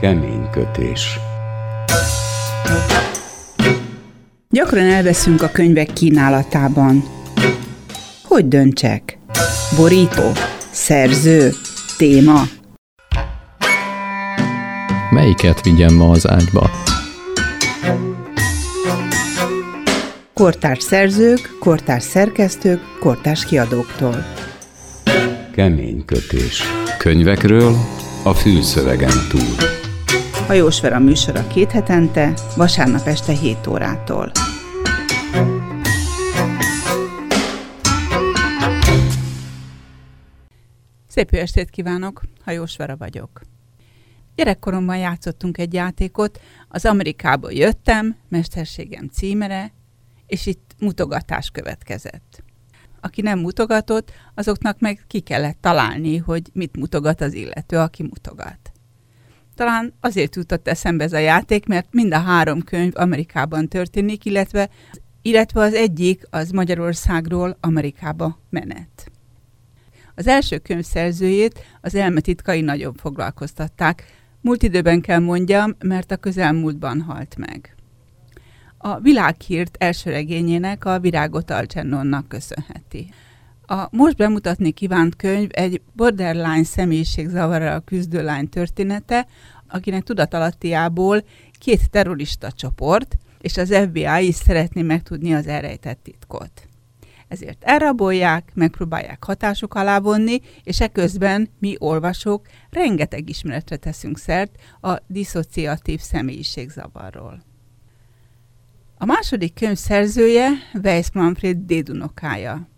Kemény kötés. Gyakran elveszünk a könyvek kínálatában. Hogy döntsek? Borító? Szerző? Téma? Melyiket vigyem ma az ágyba? Kortárs szerzők, kortárs szerkesztők, kortárs kiadóktól. Kemény kötés. Könyvekről a fülszövegen túl. Hajós Vera műsora két hetente, vasárnap este 7 órától. Szép jó estét kívánok, Hajós Vera vagyok. Gyerekkoromban játszottunk egy játékot, az Amerikából jöttem, mesterségem címere, és itt mutogatás következett. Aki nem mutogatott, azoknak meg ki kellett találni, hogy mit mutogat az illető, aki mutogat. Talán azért jutott eszembe ez a játék, mert mind a három könyv Amerikában történik, illetve, illetve az egyik az Magyarországról Amerikába menet. Az első könyv szerzőjét az elmetitkai nagyon foglalkoztatták. Múlt időben kell mondjam, mert a közelmúltban halt meg. A világhírt első regényének a Virágot Alcsennonnak köszönheti. A most bemutatni kívánt könyv egy borderline személyiségzavarral küzdő lány története, akinek tudatalattiából két terrorista csoport és az FBI is szeretné megtudni az elrejtett titkot. Ezért elrabolják, megpróbálják hatások alá vonni, és eközben mi olvasók rengeteg ismeretre teszünk szert a diszociatív személyiségzavarról. A második könyv szerzője Weiss Manfred dédunokája.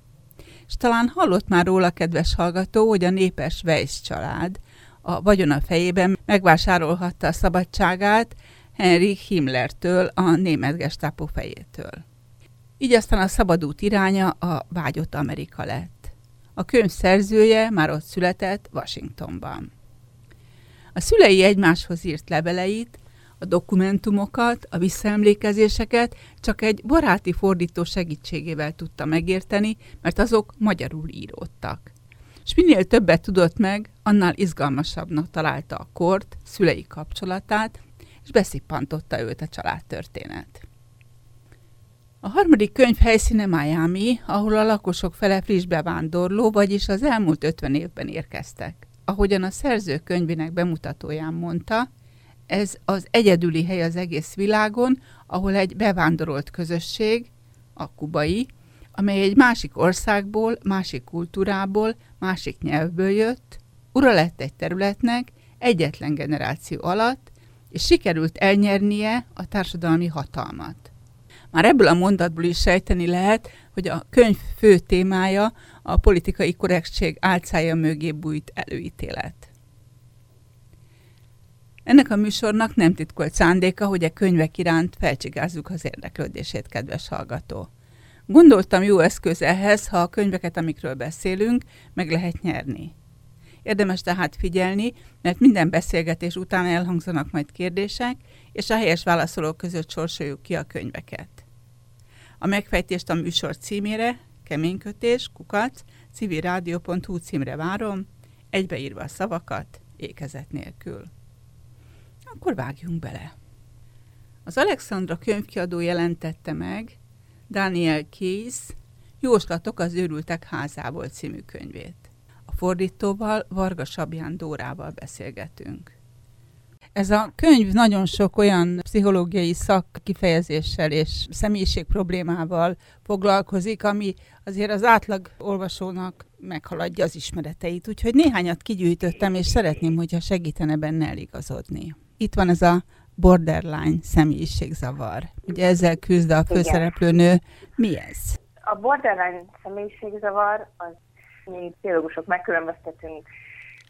És talán hallott már róla, kedves hallgató, hogy a népes Weiss család a vagyona fejében megvásárolhatta a szabadságát Henrik Himmlertől, a német gestápó fejétől. Így aztán a szabadút iránya a vágyott Amerika lett. A könyv szerzője már ott született Washingtonban. A szülei egymáshoz írt leveleit, a dokumentumokat, a visszaemlékezéseket csak egy baráti fordító segítségével tudta megérteni, mert azok magyarul íródtak. És minél többet tudott meg, annál izgalmasabbnak találta a kort, szülei kapcsolatát, és beszippantotta őt a családtörténet. A harmadik könyv helyszíne Miami, ahol a lakosok fele friss bevándorló, vagyis az elmúlt 50 évben érkeztek. Ahogyan a szerző könyvének bemutatóján mondta, ez az egyedüli hely az egész világon, ahol egy bevándorolt közösség, a kubai, amely egy másik országból, másik kultúrából, másik nyelvből jött, ura lett egy területnek egyetlen generáció alatt, és sikerült elnyernie a társadalmi hatalmat. Már ebből a mondatból is sejteni lehet, hogy a könyv fő témája a politikai korrektség álcája mögé bújt előítélet. Ennek a műsornak nem titkolt szándéka, hogy a könyvek iránt felcsigázzuk az érdeklődését, kedves hallgató. Gondoltam jó eszköz ehhez, ha a könyveket, amikről beszélünk, meg lehet nyerni. Érdemes tehát figyelni, mert minden beszélgetés után elhangzanak majd kérdések, és a helyes válaszolók között sorsoljuk ki a könyveket. A megfejtést a műsor címére, keménykötés, kukac, civilrádió.hu címre várom, egybeírva a szavakat, ékezet nélkül. Akkor vágjunk bele. Az Alexandra könyvkiadó jelentette meg Daniel Keyes Jóslatok az őrültek házából című könyvét. A fordítóval Varga Sabján Dórával beszélgetünk. Ez a könyv nagyon sok olyan pszichológiai szakkifejezéssel és személyiség problémával foglalkozik, ami azért az átlag olvasónak meghaladja az ismereteit. Úgyhogy néhányat kigyűjtöttem, és szeretném, hogyha segítene benne eligazodni itt van ez a borderline személyiségzavar. Ugye ezzel küzd a főszereplőnő. Mi ez? A borderline személyiségzavar, az mi pszichológusok megkülönböztetünk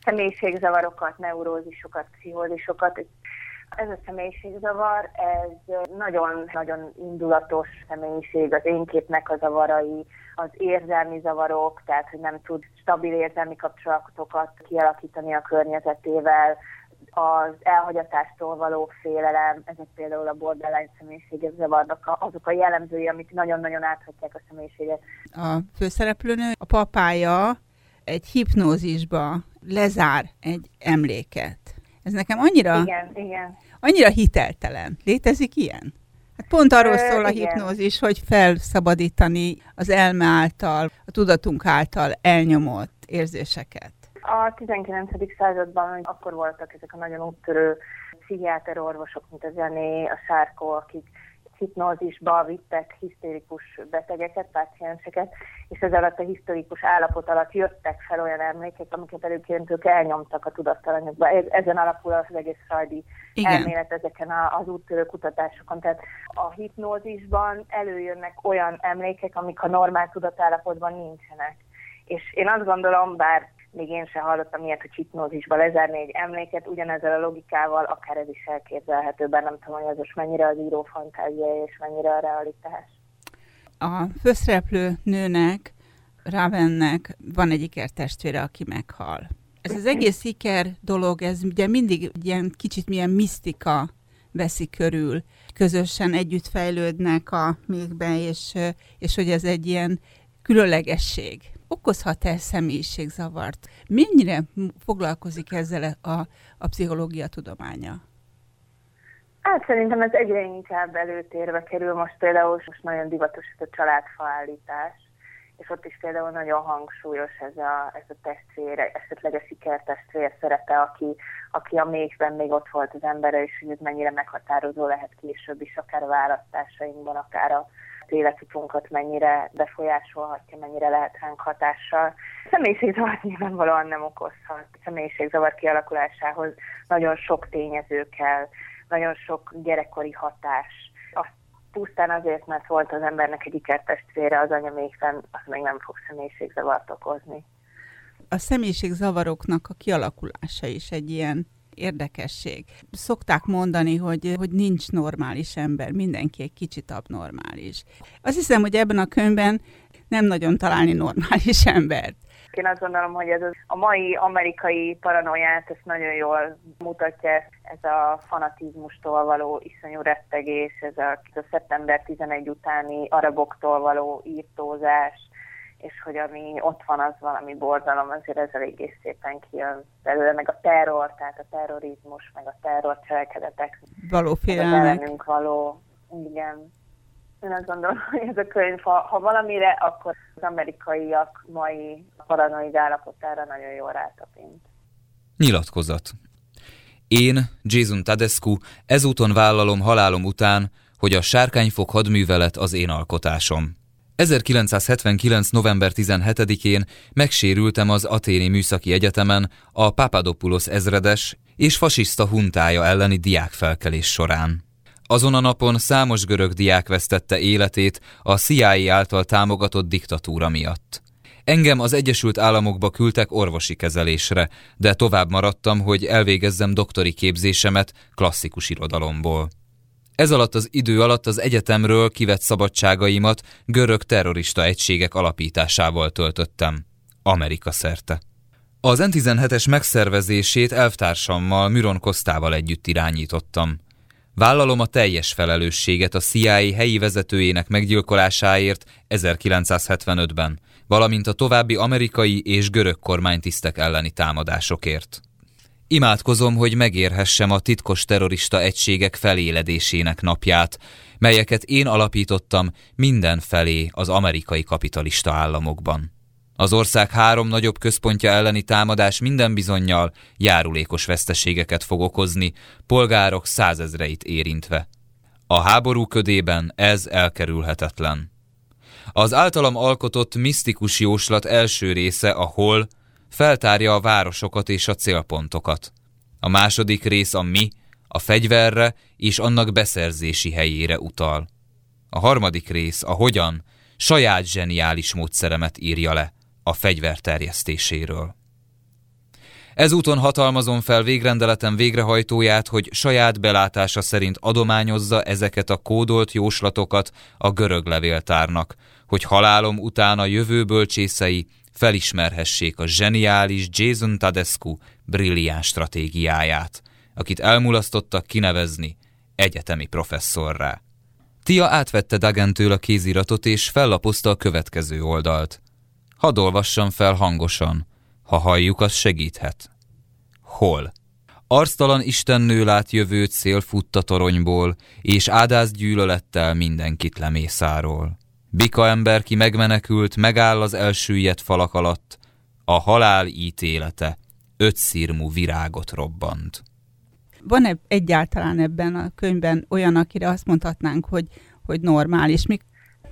személyiségzavarokat, neurózisokat, pszichózisokat. Ez a személyiségzavar, ez nagyon-nagyon indulatos személyiség, az én képnek a zavarai, az érzelmi zavarok, tehát hogy nem tud stabil érzelmi kapcsolatokat kialakítani a környezetével, az elhagyatástól való félelem, ezek például a borderline személyiséget zavarnak azok a jellemzői, amik nagyon-nagyon áthatják a személyiséget. A főszereplőnő, a papája egy hipnózisba lezár egy emléket. Ez nekem annyira, Igen, igen. annyira hiteltelen. Létezik ilyen? Hát pont arról szól a hipnózis, hogy felszabadítani az elme által, a tudatunk által elnyomott érzéseket. A 19. században akkor voltak ezek a nagyon úttörő pszichiáter orvosok, mint a Zené, a Sárkó, akik hipnózisba vittek hisztérikus betegeket, pácienseket, és ez alatt a hisztérikus állapot alatt jöttek fel olyan emlékek, amiket előként ők elnyomtak a tudattalanyokba. Ez- Ezen alapul az egész Igen. elmélet ezeken az úttörő kutatásokon. Tehát a hipnózisban előjönnek olyan emlékek, amik a normál tudatállapotban nincsenek. És én azt gondolom, bár még én sem hallottam ilyet, hogy hipnózisba lezárni egy emléket, ugyanezzel a logikával akár ez is elképzelhető, bár nem tudom, hogy ez most mennyire az író fantázia és mennyire a realitás. A főszereplő nőnek, Ravennek van egy ikertestvére, aki meghal. Ez az egész iker dolog, ez ugye mindig ilyen kicsit milyen misztika veszi körül. Közösen együtt fejlődnek a mégben, és, és hogy ez egy ilyen különlegesség. Okozhat-e személyiségzavart? Mennyire foglalkozik ezzel a, a pszichológia tudománya? Hát szerintem ez egyre inkább előtérbe kerül. Most például most nagyon divatos ez a családfaállítás, és ott is például nagyon hangsúlyos ez a, ez a testvér, esetleges sikertestvér szerepe, aki, aki a méhben még ott volt az embere, és hogy ez mennyire meghatározó lehet később is, akár a választásainkban, akár a életutunkat mennyire befolyásolhatja, mennyire lehet ránk hatással. Személyiségzavart nyilvánvalóan nem okozhat. Személyiségzavar kialakulásához nagyon sok tényező kell, nagyon sok gyerekkori hatás. Azt pusztán azért, mert volt az embernek egy ikertestvére az anyamékben, az még nem fog személyiségzavart okozni. A személyiségzavaroknak a kialakulása is egy ilyen érdekesség. Szokták mondani, hogy, hogy nincs normális ember, mindenki egy kicsit abnormális. Azt hiszem, hogy ebben a könyvben nem nagyon találni normális embert. Én azt gondolom, hogy ez a mai amerikai paranoiát ezt nagyon jól mutatja, ez a fanatizmustól való iszonyú rettegés, ez a, a szeptember 11 utáni araboktól való írtózás, és hogy ami ott van, az valami borzalom, azért ez eléggé szépen kijön belőle, meg a terror, tehát a terrorizmus, meg a terrorcselekedetek, Való meg az félelmek. való, igen. Én azt gondolom, hogy ez a könyv, ha, ha valamire, akkor az amerikaiak mai paranoid állapotára nagyon jól rátapint. Nyilatkozat. Én, Jason Tadescu, ezúton vállalom halálom után, hogy a sárkányfok hadművelet az én alkotásom. 1979. november 17-én megsérültem az Aténi Műszaki Egyetemen a Papadopoulos ezredes és fasiszta huntája elleni diákfelkelés során. Azon a napon számos görög diák vesztette életét a CIA által támogatott diktatúra miatt. Engem az Egyesült Államokba küldtek orvosi kezelésre, de tovább maradtam, hogy elvégezzem doktori képzésemet klasszikus irodalomból. Ez alatt az idő alatt az egyetemről kivett szabadságaimat görög terrorista egységek alapításával töltöttem. Amerika szerte. Az N17-es megszervezését elvtársammal, Müron Kosztával együtt irányítottam. Vállalom a teljes felelősséget a CIA helyi vezetőjének meggyilkolásáért 1975-ben, valamint a további amerikai és görög kormánytisztek elleni támadásokért. Imádkozom, hogy megérhessem a titkos terrorista egységek feléledésének napját, melyeket én alapítottam mindenfelé az amerikai kapitalista államokban. Az ország három nagyobb központja elleni támadás minden bizonyal járulékos veszteségeket fog okozni, polgárok százezreit érintve. A háború ködében ez elkerülhetetlen. Az általam alkotott misztikus jóslat első része, a hol, feltárja a városokat és a célpontokat. A második rész a mi, a fegyverre és annak beszerzési helyére utal. A harmadik rész, a hogyan, saját zseniális módszeremet írja le a fegyver terjesztéséről. Ezúton hatalmazom fel végrendeletem végrehajtóját, hogy saját belátása szerint adományozza ezeket a kódolt jóslatokat a görög levéltárnak, hogy halálom után a jövő bölcsészei felismerhessék a zseniális Jason Tadescu brilliáns stratégiáját, akit elmulasztottak kinevezni egyetemi professzorrá. Tia átvette Dagentől a kéziratot és fellapozta a következő oldalt. Hadd olvassam fel hangosan, ha halljuk, az segíthet. Hol? Arctalan istennő lát jövőt szél futta toronyból, és ádáz gyűlölettel mindenkit lemészáról. Bika ember, ki megmenekült, megáll az elsüllyedt falak alatt, a halál ítélete ötszírmú virágot robbant. Van-e egyáltalán ebben a könyvben olyan, akire azt mondhatnánk, hogy, hogy normális? Mik?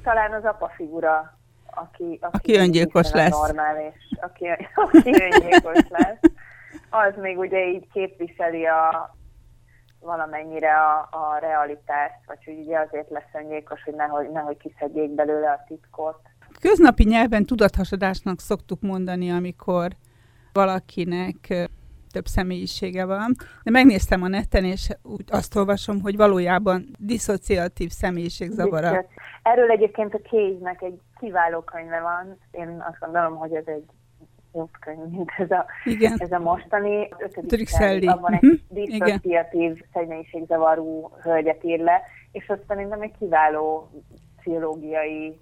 Talán az apa figura, aki, aki, aki öngyilkos lesz. Normális, aki, aki öngyilkos lesz. Az még ugye így képviseli a, valamennyire a, a realitást, vagy hogy ugye azért lesz öngyilkos, hogy nehogy, nehogy kiszedjék belőle a titkot. Köznapi nyelven tudathasadásnak szoktuk mondani, amikor valakinek több személyisége van, de megnéztem a neten, és úgy azt olvasom, hogy valójában diszociatív személyiségzavara. Erről egyébként a Cage-nek egy kiváló könyve van. Én azt gondolom, hogy ez egy jobb könyv, mint ez a, Igen. ez a mostani. Ötödik szelli. Abban egy uh-huh. diszociatív személyiségzavarú hölgyet ír le, és azt szerintem egy kiváló pszichológiai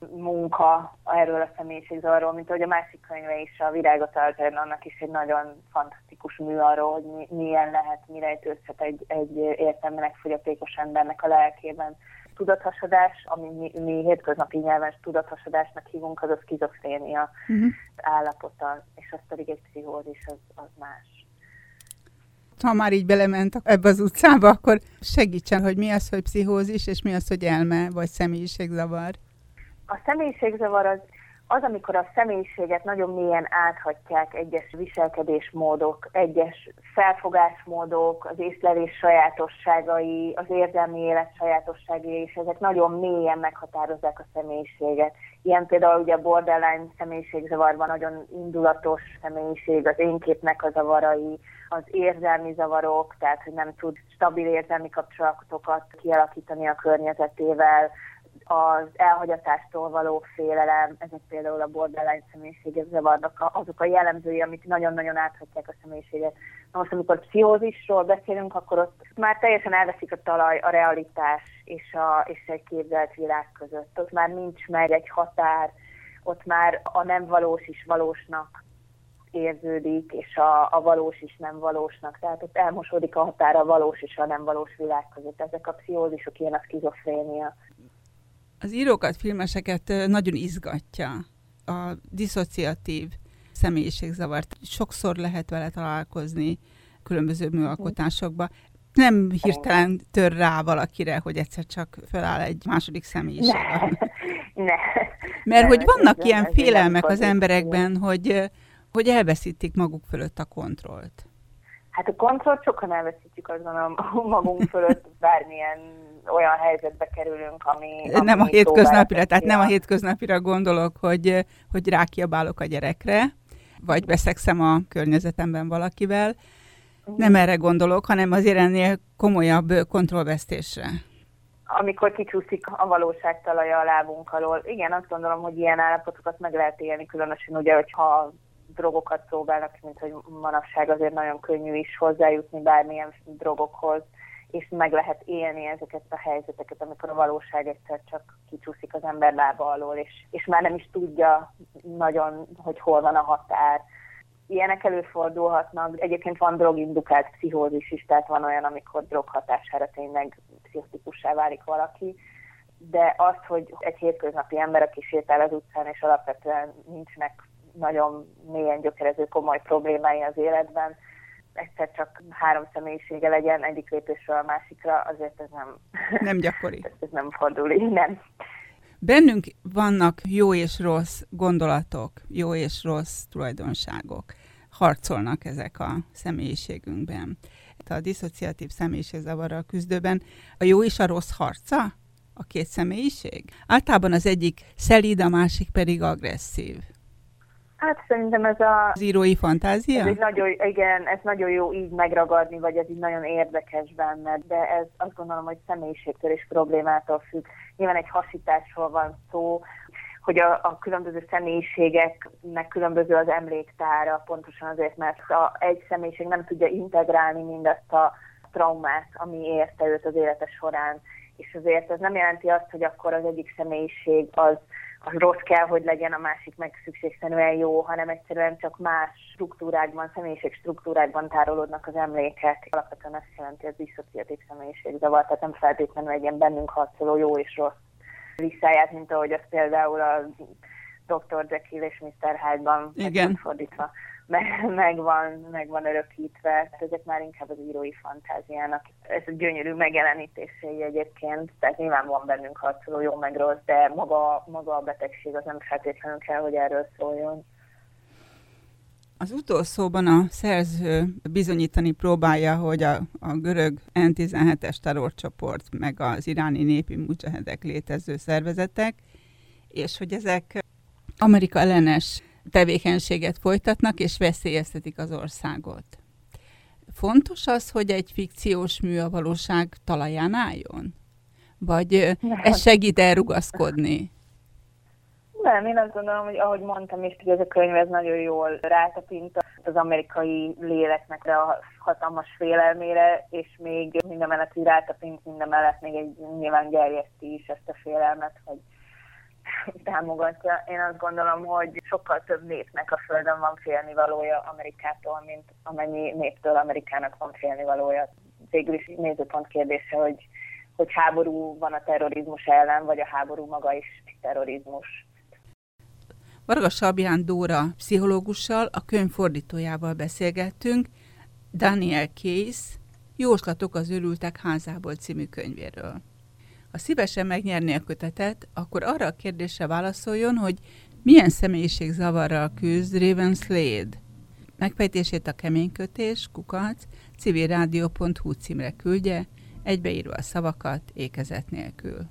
munka erről a személyiségzavarról, mint ahogy a másik könyve is, a Virágot Alzern, annak is egy nagyon fantasztikus mű arról, hogy mi, milyen lehet, mi rejtőzhet egy, egy értelmenek fogyatékos embernek a lelkében. Tudathasadás, ami mi, mi hétköznapi nyelven tudathasadásnak hívunk, az a skizofrénia uh-huh. állapota, és az pedig egy pszichózis, az, az más ha már így belement ebbe az utcába, akkor segítsen, hogy mi az, hogy pszichózis, és mi az, hogy elme, vagy személyiségzavar. A személyiségzavar az, az, amikor a személyiséget nagyon mélyen áthatják egyes viselkedésmódok, egyes felfogásmódok, az észlelés sajátosságai, az érzelmi élet sajátosságai, és ezek nagyon mélyen meghatározzák a személyiséget. Ilyen például ugye a borderline személyiségzavarban nagyon indulatos személyiség, az énképnek a zavarai, az érzelmi zavarok, tehát hogy nem tud stabil érzelmi kapcsolatokat kialakítani a környezetével, az elhagyatástól való félelem, ezek például a borderline személyiséget zavarnak azok a jellemzői, amik nagyon-nagyon áthatják a személyiséget. Na most, amikor pszichózisról beszélünk, akkor ott már teljesen elveszik a talaj a realitás és, a, és egy képzelt világ között. Ott már nincs meg egy határ, ott már a nem valós is valósnak érződik, és a, a valós is nem valósnak. Tehát ott elmosódik a határ a valós és a nem valós világ között. Ezek a pszichózisok, ilyen a skizofrénia. Az írókat, filmeseket nagyon izgatja a diszociatív személyiségzavart. Sokszor lehet vele találkozni különböző műalkotásokba. Nem hirtelen tör rá valakire, hogy egyszer csak feláll egy második személyiség. Ne. ne. Mert hogy vannak ilyen félelmek az emberekben, hogy, hogy elveszítik maguk fölött a kontrollt. Hát a kontrollt sokan elveszítjük azon a magunk fölött, bármilyen olyan helyzetbe kerülünk, ami... ami nem a hétköznapira, tehát nem a hétköznapira gondolok, hogy, hogy rákiabálok a gyerekre, vagy beszexem a környezetemben valakivel. Nem erre gondolok, hanem azért ennél komolyabb kontrollvesztésre. Amikor kicsúszik a valóság talaja a lábunk alól. Igen, azt gondolom, hogy ilyen állapotokat meg lehet élni, különösen ugye, hogyha drogokat próbálnak, mint hogy manapság azért nagyon könnyű is hozzájutni bármilyen drogokhoz, és meg lehet élni ezeket a helyzeteket, amikor a valóság egyszer csak kicsúszik az ember lába alól, és, és már nem is tudja nagyon, hogy hol van a határ. Ilyenek előfordulhatnak. Egyébként van drogindukált pszichózis is, tehát van olyan, amikor drog hatására tényleg pszichotikussá válik valaki. De az, hogy egy hétköznapi ember, aki sétál az utcán, és alapvetően nincsenek nagyon mélyen gyökerező komoly problémái az életben, egyszer csak három személyisége legyen egyik lépésről a másikra, azért ez nem... Nem gyakori. ez nem fordul így, nem. Bennünk vannak jó és rossz gondolatok, jó és rossz tulajdonságok. Harcolnak ezek a személyiségünkben. A diszociatív személyiségzavarral küzdőben a jó és a rossz harca? A két személyiség? Általában az egyik szelíd, a másik pedig agresszív. Hát szerintem ez a... Az írói fantázia? Ez egy nagyon, igen, ez nagyon jó így megragadni, vagy ez így nagyon érdekes benne, de ez azt gondolom, hogy személyiségtől és problémától függ. Nyilván egy hasításról van szó, hogy a, a különböző személyiségeknek különböző az emléktára, pontosan azért, mert a, egy személyiség nem tudja integrálni mindazt a traumát, ami érte őt az élete során. És azért ez nem jelenti azt, hogy akkor az egyik személyiség az az rossz kell, hogy legyen, a másik meg szükségszerűen jó, hanem egyszerűen csak más struktúrákban, személyiség struktúrákban tárolódnak az emlékek. Alapvetően azt jelenti az diszociatív személyiségzavar, tehát nem feltétlenül egy ilyen bennünk harcoló jó és rossz listáját, mint ahogy az például a Dr. Jekyll és Mr. Hyde-ban Igen. fordítva meg, meg, van, meg van örökítve. Ezek már inkább az írói fantáziának. Ez a gyönyörű megjelenítései egyébként, tehát nyilván van bennünk harcoló jó meg rossz, de maga, maga a betegség az nem feltétlenül kell, hogy erről szóljon. Az utolsóban a szerző bizonyítani próbálja, hogy a, a görög N17-es terrorcsoport, meg az iráni népi mujahedek létező szervezetek, és hogy ezek Amerika ellenes tevékenységet folytatnak, és veszélyeztetik az országot. Fontos az, hogy egy fikciós mű a valóság talaján álljon? Vagy ez segít elrugaszkodni? Nem, én azt gondolom, hogy ahogy mondtam is, hogy ez a könyv ez nagyon jól rátapint az amerikai léleknek a hatalmas félelmére, és még mellett, hogy rátapint, mellett még egy nyilván gerjeszti is ezt a félelmet, hogy támogatja. Én azt gondolom, hogy sokkal több népnek a Földön van félnivalója Amerikától, mint amennyi néptől Amerikának van félnivalója. Végül is nézőpont kérdése, hogy, hogy háború van a terrorizmus ellen, vagy a háború maga is terrorizmus. Varga Sabján Dóra pszichológussal, a könyv fordítójával beszélgettünk, Daniel Case, Jóslatok az őrültek házából című könyvéről. Ha szívesen megnyerni a kötetet, akkor arra a kérdésre válaszoljon, hogy milyen személyiségzavarral küzd Raven Slade. Megfejtését a keménykötés, kukac, civilrádió.hu címre küldje, egybeírva a szavakat ékezet nélkül.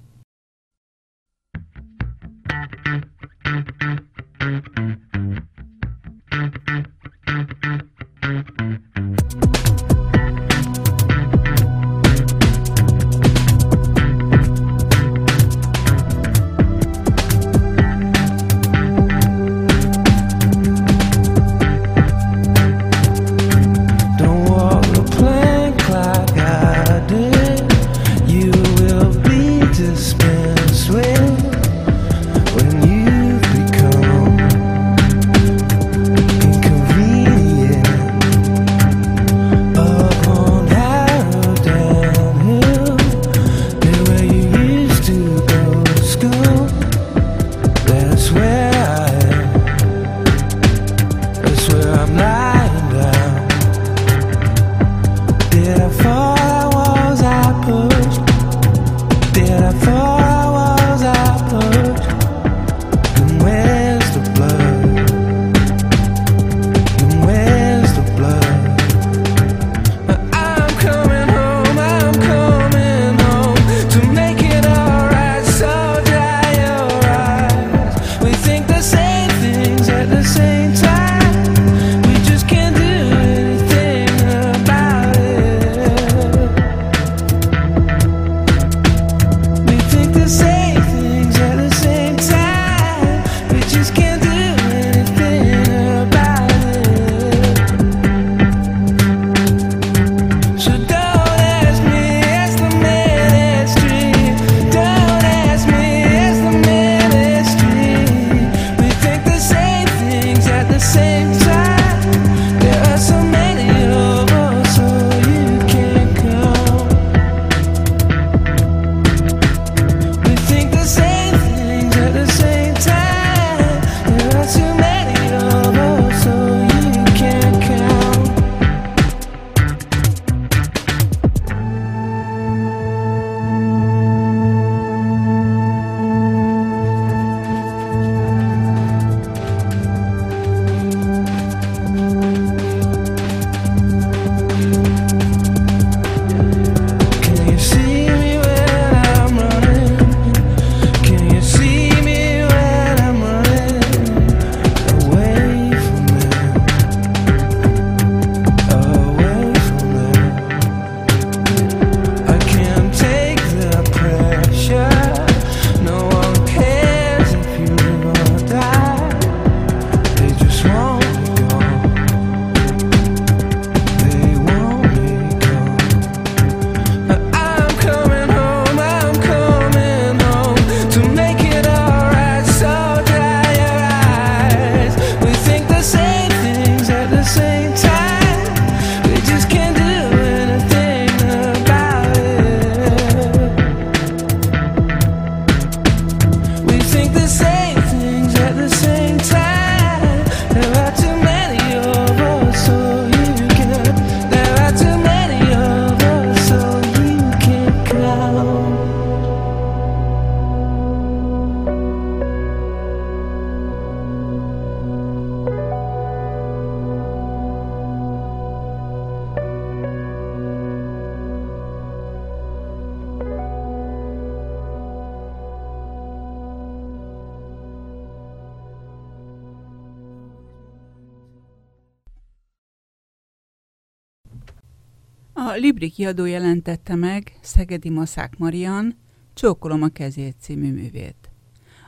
Libri kiadó jelentette meg Szegedi Maszák Marian Csókolom a kezét című művét.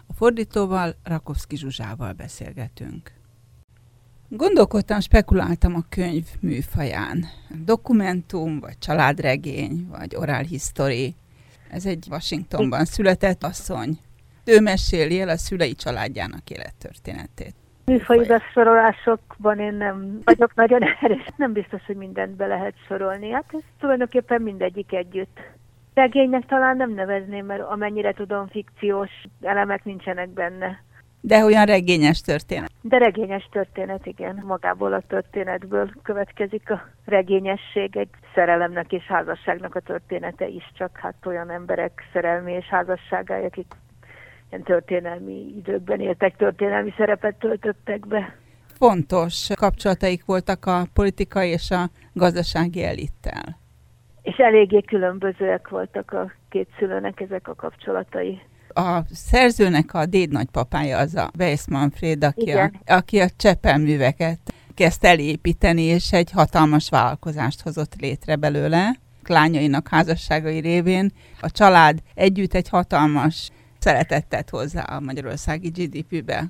A fordítóval Rakovszki Zsuzsával beszélgetünk. Gondolkodtam, spekuláltam a könyv műfaján. Dokumentum, vagy családregény, vagy oral history. Ez egy Washingtonban született asszony. Ő meséli el a szülei családjának élettörténetét. Műfai besorolásokban én nem vagyok nagyon erős. Nem biztos, hogy mindent be lehet sorolni. Hát ez tulajdonképpen mindegyik együtt. Regénynek talán nem nevezném, mert amennyire tudom, fikciós elemek nincsenek benne. De olyan regényes történet. De regényes történet, igen. Magából a történetből következik a regényesség, egy szerelemnek és házasságnak a története is, csak hát olyan emberek szerelmi és házasságája, akik ilyen történelmi időkben éltek, történelmi szerepet töltöttek be. Fontos kapcsolataik voltak a politikai és a gazdasági elittel. És eléggé különbözőek voltak a két szülőnek ezek a kapcsolatai. A szerzőnek a déd nagypapája az a Weiss Manfred, aki a, aki a csepelműveket kezdte elépíteni, és egy hatalmas vállalkozást hozott létre belőle lányainak házasságai révén. A család együtt egy hatalmas szeretettet hozzá a magyarországi GDP-be.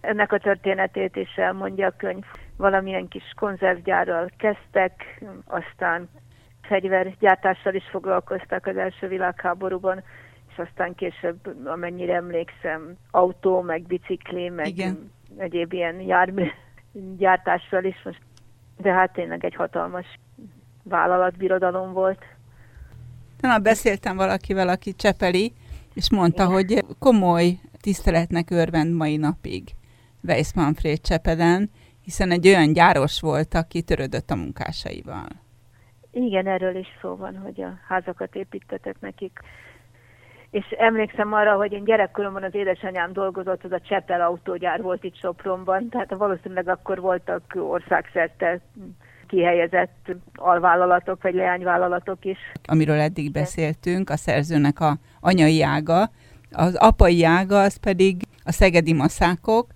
Ennek a történetét is elmondja a könyv. Valamilyen kis konzervgyárral kezdtek, aztán fegyvergyártással is foglalkoztak az első világháborúban, és aztán később, amennyire emlékszem, autó, meg bicikli, meg Igen. egyéb ilyen jármű gyártással is. Most, de hát tényleg egy hatalmas vállalatbirodalom volt. Talán beszéltem valakivel, aki csepeli, és mondta, hogy komoly tiszteletnek örvend mai napig Weiss Manfred Csepeden, hiszen egy olyan gyáros volt, aki törődött a munkásaival. Igen, erről is szó van, hogy a házakat építetett nekik. És emlékszem arra, hogy én gyerekkoromban az édesanyám dolgozott, az a Csepel autógyár volt itt Sopronban, tehát valószínűleg akkor voltak országszerte kihelyezett alvállalatok vagy leányvállalatok is. Amiről eddig beszéltünk, a szerzőnek a anyai ága, az apai ága az pedig a szegedi maszákok,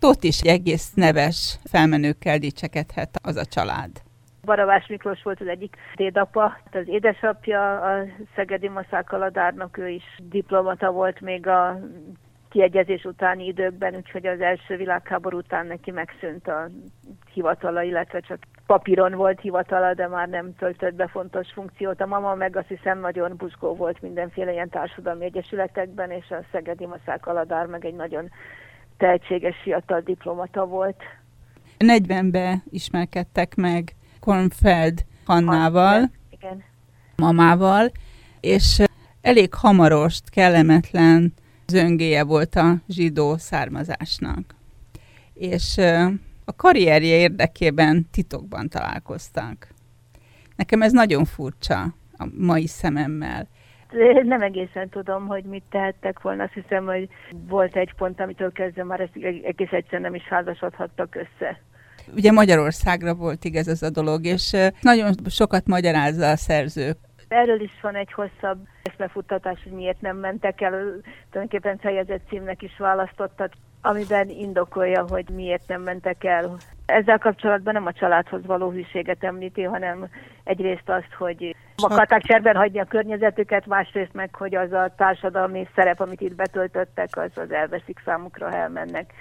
ott is egész neves felmenőkkel dicsekedhet az a család. Baravás Miklós volt az egyik dédapa, az édesapja a Szegedi Maszák Aladárnak, ő is diplomata volt még a kiegyezés utáni időkben, úgyhogy az első világháború után neki megszűnt a hivatala, illetve csak papíron volt hivatala, de már nem töltött be fontos funkciót. A mama meg azt hiszem nagyon buzgó volt mindenféle ilyen társadalmi egyesületekben, és a Szegedi Maszák Aladár meg egy nagyon tehetséges fiatal diplomata volt. 40-ben ismerkedtek meg Kornfeld Hannával, igen. mamával, és elég hamarost, kellemetlen zöngéje volt a zsidó származásnak. És a karrierje érdekében titokban találkoztak. Nekem ez nagyon furcsa a mai szememmel. Nem egészen tudom, hogy mit tehettek volna. Azt hiszem, hogy volt egy pont, amitől kezdve már ezt egész egyszerűen nem is házasodhattak össze. Ugye Magyarországra volt igaz ez a dolog, és nagyon sokat magyarázza a szerző. Erről is van egy hosszabb eszmefuttatás, hogy miért nem mentek el. Tulajdonképpen fejezett címnek is választottak, amiben indokolja, hogy miért nem mentek el. Ezzel kapcsolatban nem a családhoz való hűséget említi, hanem egyrészt azt, hogy akarták cserben hagyni a környezetüket, másrészt meg, hogy az a társadalmi szerep, amit itt betöltöttek, az, az elveszik számukra, ha elmennek.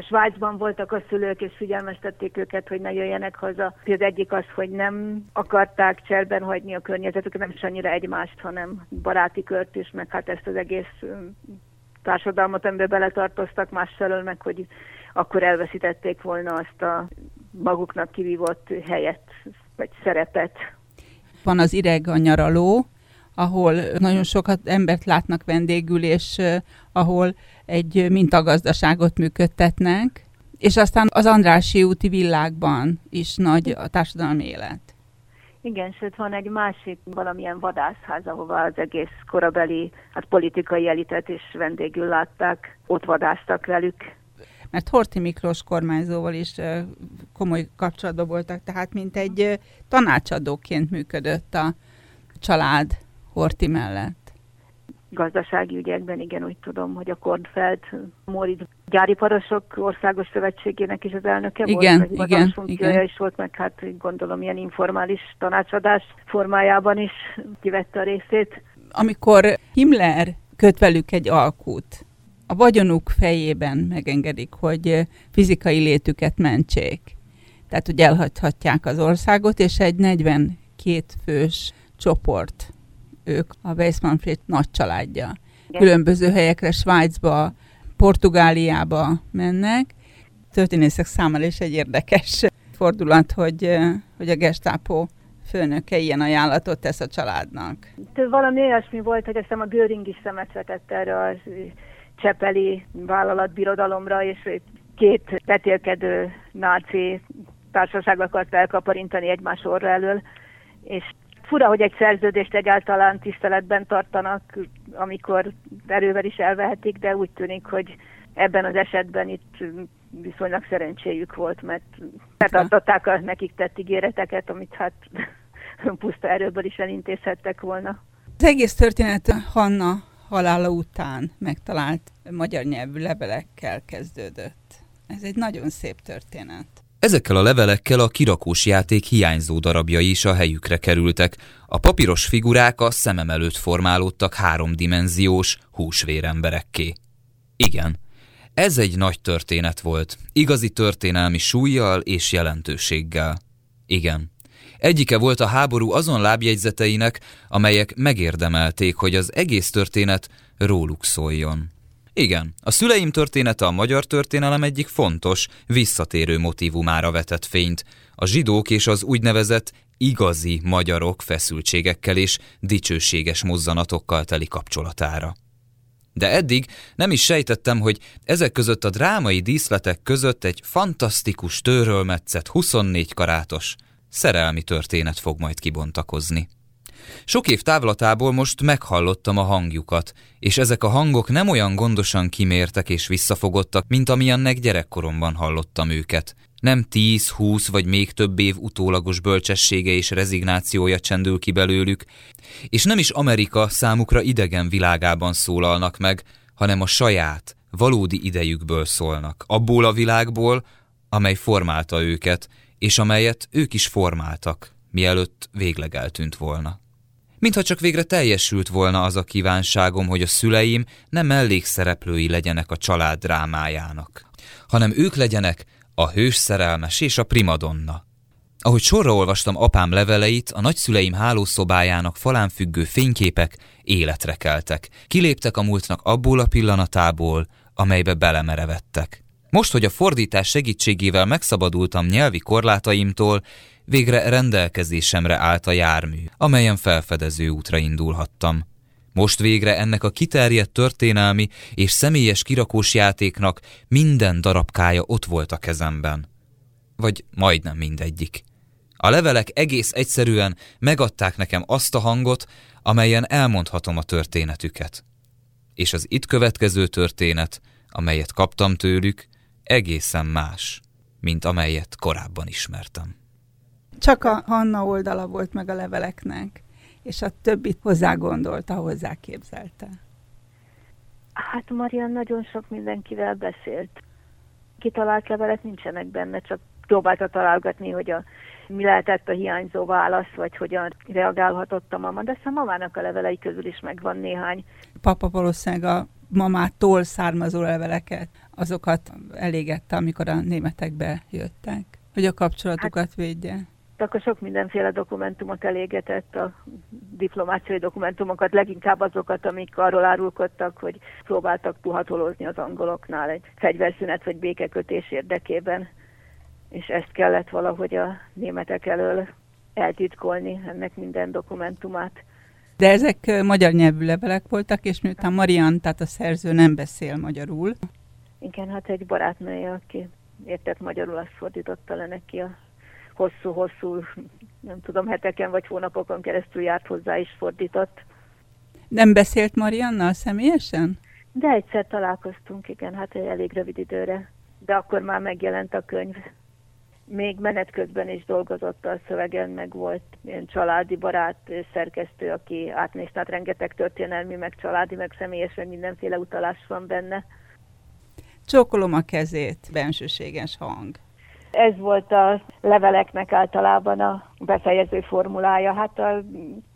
Svájcban voltak a szülők, és figyelmeztették őket, hogy ne jöjjenek haza. Az egyik az, hogy nem akarták cserben hagyni a környezetüket, nem is annyira egymást, hanem baráti kört is, meg hát ezt az egész társadalmat, amiben beletartoztak másfelől, meg hogy akkor elveszítették volna azt a maguknak kivívott helyet, vagy szerepet. Van az ideg a nyaraló, ahol nagyon sokat embert látnak vendégül, és ahol egy mintagazdaságot működtetnek, és aztán az Andrási úti világban is nagy a társadalmi élet. Igen, sőt van egy másik valamilyen vadászház, ahova az egész korabeli hát politikai elitet is vendégül látták, ott vadáztak velük. Mert Horti Miklós kormányzóval is komoly kapcsolatban voltak, tehát mint egy tanácsadóként működött a család Horti mellett. Gazdasági ügyekben, igen, úgy tudom, hogy a Kornfeld Moritz gyáriparosok országos szövetségének is az elnöke igen, volt, vagy igen, igen. is volt, meg hát gondolom ilyen informális tanácsadás formájában is kivette a részét. Amikor Himmler köt velük egy alkut, a vagyonuk fejében megengedik, hogy fizikai létüket mentsék. Tehát, hogy elhagyhatják az országot, és egy 42 fős csoport ők a Weissmanfried nagy családja. Különböző helyekre, Svájcba, Portugáliába mennek. Történészek számára is egy érdekes fordulat, hogy, hogy a Gestapo főnöke ilyen ajánlatot tesz a családnak. Valami olyasmi volt, hogy azt a Göring is szemet vetett erre a csepeli vállalatbirodalomra, és két petélkedő náci társaság akart elkaparintani egymás orra elől, és fura, hogy egy szerződést egyáltalán tiszteletben tartanak, amikor erővel is elvehetik, de úgy tűnik, hogy ebben az esetben itt viszonylag szerencséjük volt, mert betartották a nekik tett ígéreteket, amit hát puszta erőből is elintézhettek volna. Az egész történet Hanna halála után megtalált magyar nyelvű levelekkel kezdődött. Ez egy nagyon szép történet. Ezekkel a levelekkel a kirakós játék hiányzó darabjai is a helyükre kerültek. A papíros figurák a szemem előtt formálódtak háromdimenziós húsvéremberekké. Igen, ez egy nagy történet volt, igazi történelmi súlyjal és jelentőséggel. Igen, egyike volt a háború azon lábjegyzeteinek, amelyek megérdemelték, hogy az egész történet róluk szóljon. Igen, a szüleim története a magyar történelem egyik fontos, visszatérő motivumára vetett fényt, a zsidók és az úgynevezett igazi magyarok feszültségekkel és dicsőséges mozzanatokkal teli kapcsolatára. De eddig nem is sejtettem, hogy ezek között a drámai díszletek között egy fantasztikus tőről metszett 24 karátos szerelmi történet fog majd kibontakozni. Sok év távlatából most meghallottam a hangjukat, és ezek a hangok nem olyan gondosan kimértek és visszafogottak, mint amilyennek gyerekkoromban hallottam őket. Nem tíz, húsz vagy még több év utólagos bölcsessége és rezignációja csendül ki belőlük, és nem is Amerika számukra idegen világában szólalnak meg, hanem a saját, valódi idejükből szólnak, abból a világból, amely formálta őket, és amelyet ők is formáltak, mielőtt végleg eltűnt volna mintha csak végre teljesült volna az a kívánságom, hogy a szüleim nem mellékszereplői legyenek a család drámájának, hanem ők legyenek a hős szerelmes és a primadonna. Ahogy sorra olvastam apám leveleit, a nagyszüleim hálószobájának falán függő fényképek életre keltek. Kiléptek a múltnak abból a pillanatából, amelybe belemerevettek. Most, hogy a fordítás segítségével megszabadultam nyelvi korlátaimtól, végre rendelkezésemre állt a jármű, amelyen felfedező útra indulhattam. Most végre ennek a kiterjedt történelmi és személyes kirakós játéknak minden darabkája ott volt a kezemben. Vagy majdnem mindegyik. A levelek egész egyszerűen megadták nekem azt a hangot, amelyen elmondhatom a történetüket. És az itt következő történet, amelyet kaptam tőlük, egészen más, mint amelyet korábban ismertem. Csak a Hanna oldala volt meg a leveleknek, és a többit hozzá gondolta, hozzá képzelte. Hát Marian nagyon sok mindenkivel beszélt. Kitalált levelek nincsenek benne, csak próbálta találgatni, hogy a, mi lehetett a hiányzó válasz, vagy hogyan reagálhatott a mama, de a mamának a levelei közül is megvan néhány. Papa valószínűleg a mamától származó leveleket, azokat elégette, amikor a németek bejöttek, hogy a kapcsolatukat hát, védje akkor sok mindenféle dokumentumot elégetett, a diplomáciai dokumentumokat, leginkább azokat, amik arról árulkodtak, hogy próbáltak puhatolózni az angoloknál egy fegyverszünet vagy békekötés érdekében, és ezt kellett valahogy a németek elől eltitkolni, ennek minden dokumentumát. De ezek magyar nyelvű levelek voltak, és miután Marian, tehát a szerző nem beszél magyarul. Igen, hát egy barátnője, aki értett magyarul, azt fordította le neki a hosszú-hosszú, nem tudom, heteken vagy hónapokon keresztül járt hozzá is fordított. Nem beszélt Mariannal személyesen? De egyszer találkoztunk, igen, hát egy elég rövid időre. De akkor már megjelent a könyv. még menet közben is dolgozott a szövegen, meg volt ilyen családi barát szerkesztő, aki átnézte, hát rengeteg történelmi, meg családi, meg személyes, meg mindenféle utalás van benne. Csókolom a kezét, bensőséges hang. Ez volt a leveleknek általában a befejező formulája. Hát a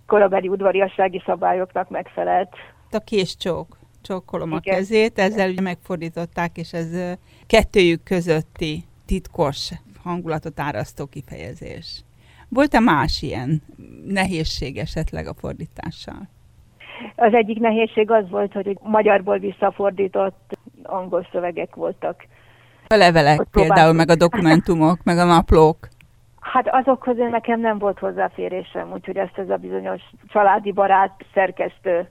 korabeli udvariassági szabályoknak megfelelt. A késcsók, csókolom Igen. a kezét, ezzel ugye megfordították, és ez kettőjük közötti titkos hangulatot árasztó kifejezés. Volt-e más ilyen nehézség esetleg a fordítással? Az egyik nehézség az volt, hogy magyarból visszafordított angol szövegek voltak. A levelek például, meg a dokumentumok, meg a naplók. Hát azokhoz nekem nem volt hozzáférésem, úgyhogy ezt ez a bizonyos családi barát szerkesztő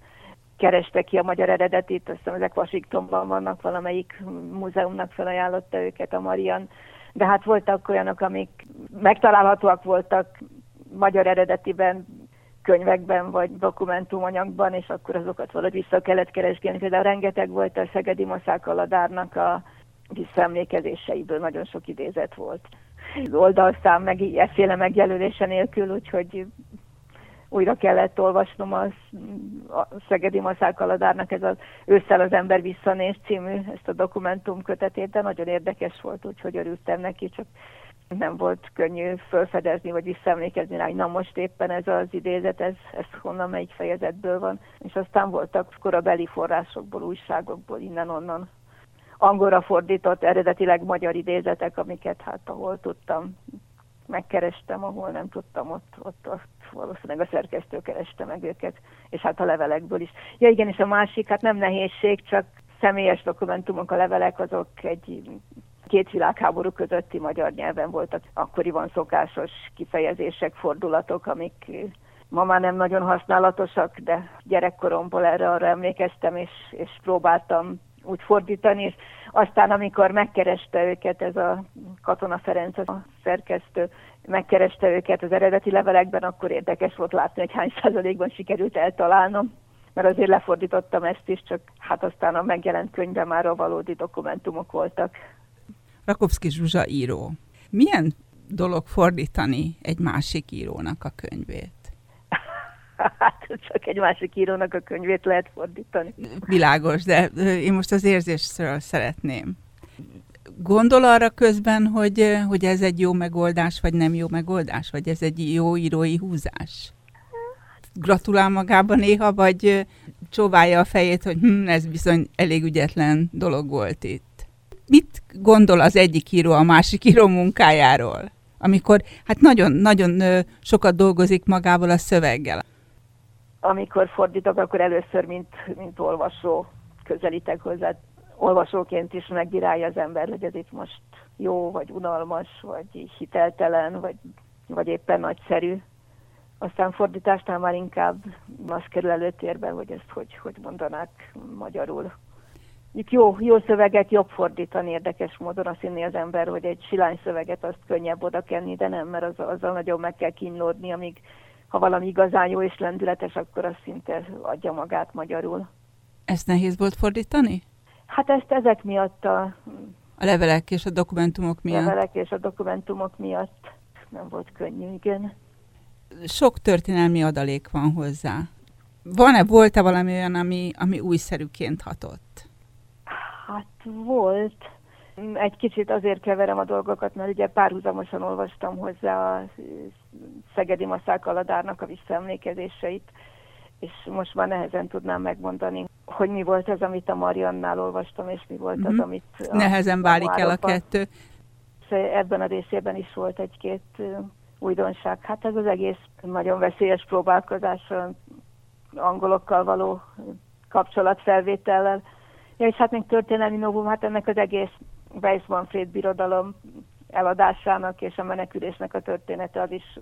kereste ki a magyar eredetit, azt hiszem ezek Washingtonban vannak, valamelyik múzeumnak felajánlotta őket a Marian, de hát voltak olyanok, amik megtalálhatóak voltak magyar eredetiben, könyvekben vagy dokumentumanyagban, és akkor azokat valahogy vissza kellett keresgélni. Például rengeteg volt a Szegedi Maszák Aladárnak a visszaemlékezéseiből, nagyon sok idézet volt. Oldalszám meg efféle megjelölése nélkül, úgyhogy újra kellett olvasnom az, a Szegedi Maszákaladárnak ez az Ősszel az ember visszanéz című, ezt a dokumentum kötetét, de nagyon érdekes volt, úgyhogy örültem neki, csak nem volt könnyű felfedezni, vagy visszaemlékezni rá, hogy na most éppen ez az idézet, ez, ez honnan melyik fejezetből van. És aztán voltak korabeli forrásokból, újságokból, innen-onnan angolra fordított, eredetileg magyar idézetek, amiket hát ahol tudtam megkerestem, ahol nem tudtam, ott, ott, ott valószínűleg a szerkesztő kereste meg őket, és hát a levelekből is. Ja igen, és a másik, hát nem nehézség, csak személyes dokumentumok, a levelek azok egy két világháború közötti magyar nyelven voltak. Akkoriban szokásos kifejezések, fordulatok, amik ma már nem nagyon használatosak, de gyerekkoromból erre arra emlékeztem, és, és próbáltam úgy fordítani, és aztán amikor megkereste őket ez a Katona Ferenc, a szerkesztő, megkereste őket az eredeti levelekben, akkor érdekes volt látni, hogy hány százalékban sikerült eltalálnom, mert azért lefordítottam ezt is, csak hát aztán a megjelent könyvben már a valódi dokumentumok voltak. Rakovszki Zsuzsa író. Milyen dolog fordítani egy másik írónak a könyvét? hát csak egy másik írónak a könyvét lehet fordítani. Világos, de én most az érzésről szeretném. Gondol arra közben, hogy, hogy ez egy jó megoldás, vagy nem jó megoldás, vagy ez egy jó írói húzás? Gratulál magában néha, vagy csóválja a fejét, hogy hm, ez bizony elég ügyetlen dolog volt itt. Mit gondol az egyik író a másik író munkájáról? Amikor hát nagyon-nagyon sokat dolgozik magával a szöveggel amikor fordítok, akkor először, mint, mint olvasó közelítek hozzá. Olvasóként is megbírálja az ember, hogy ez itt most jó, vagy unalmas, vagy hiteltelen, vagy, vagy éppen nagyszerű. Aztán fordításnál már inkább az kerül előtérbe, hogy ezt hogy, hogy mondanák magyarul. Jó, jó szöveget jobb fordítani érdekes módon, azt hinni az ember, hogy egy silány szöveget azt könnyebb oda kenni, de nem, mert az, azzal nagyon meg kell kínlódni, amíg ha valami igazán jó és lendületes, akkor az szinte adja magát magyarul. Ezt nehéz volt fordítani? Hát ezt ezek miatt a... A levelek és a dokumentumok miatt? A levelek és a dokumentumok miatt nem volt könnyű, igen. Sok történelmi adalék van hozzá. Van-e, volt-e valami olyan, ami, ami újszerűként hatott? Hát volt. Egy kicsit azért keverem a dolgokat, mert ugye párhuzamosan olvastam hozzá a Szegedi Maszák Aladárnak a visszaemlékezéseit, és most már nehezen tudnám megmondani, hogy mi volt az, amit a Mariannál olvastam, és mi volt az, mhm. amit... A, nehezen válik el a kettő. Ebben a részében is volt egy-két újdonság. Hát ez az egész nagyon veszélyes próbálkozás angolokkal való kapcsolatfelvétellel. Ja, és hát még történelmi novum, hát ennek az egész Weiss Manfred birodalom eladásának és a menekülésnek a története, az is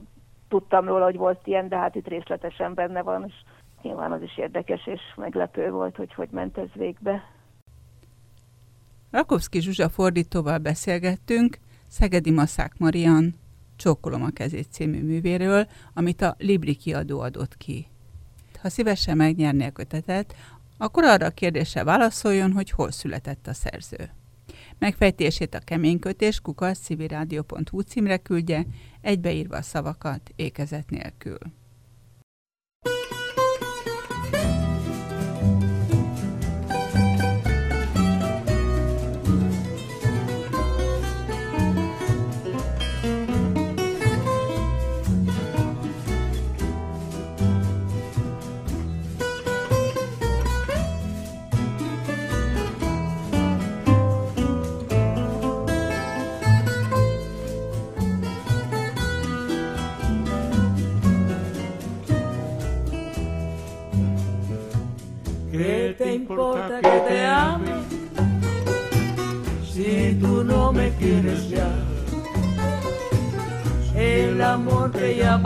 tudtam róla, hogy volt ilyen, de hát itt részletesen benne van, és nyilván az is érdekes és meglepő volt, hogy hogy ment ez végbe. Rakovszki Zsuzsa fordítóval beszélgettünk, Szegedi Maszák Marian Csókolom a kezét című művéről, amit a Libri kiadó adott ki. Ha szívesen megnyerné a kötetet, akkor arra a kérdésre válaszoljon, hogy hol született a szerző. Megfejtését a keménykötés kukasz civilrádió.hu címre küldje, egybeírva a szavakat ékezet nélkül.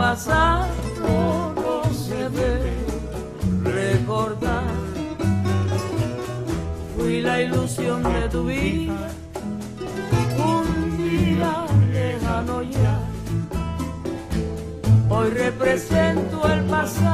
Pasado no se debe recordar. Fui la ilusión de tu vida, un día lejano ya. Hoy represento el pasado,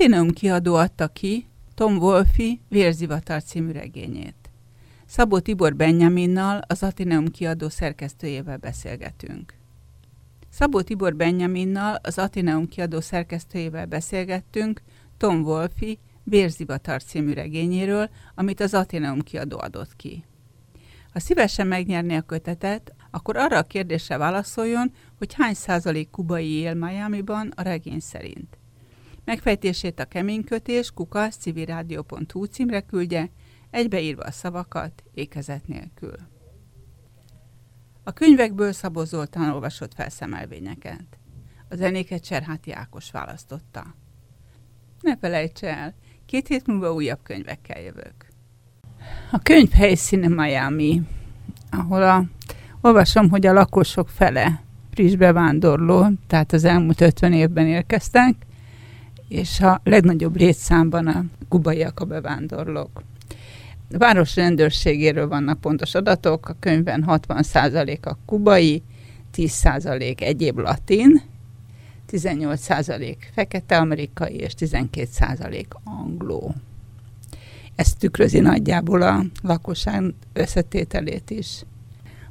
Az Ateneum kiadó adta ki Tom Wolfi Vérzivatar című regényét. Szabó Tibor Benjaminnal, az Ateneum kiadó szerkesztőjével beszélgetünk. Szabó Tibor Benjaminnal, az Ateneum kiadó szerkesztőjével beszélgettünk Tom Wolfi Vérzivatar című regényéről, amit az Ateneum kiadó adott ki. Ha szívesen megnyerni a kötetet, akkor arra a kérdésre válaszoljon, hogy hány százalék kubai él Miami-ban a regény szerint. Megfejtését a keménykötés kukasz civilrádió.hu címre küldje, egybeírva a szavakat ékezet nélkül. A könyvekből Szabó Zoltán olvasott szemelvényeket. A zenéket Cserháti Ákos választotta. Ne felejts el, két hét múlva újabb könyvekkel jövök. A könyv helyszíne Miami, ahol a, olvasom, hogy a lakosok fele friss bevándorló, tehát az elmúlt 50 évben érkeztek, és a legnagyobb létszámban a kubaiak a bevándorlók. A város rendőrségéről vannak pontos adatok, a könyvben 60% a kubai, 10% egyéb latin, 18% fekete amerikai és 12% angló. Ez tükrözi nagyjából a lakosság összetételét is.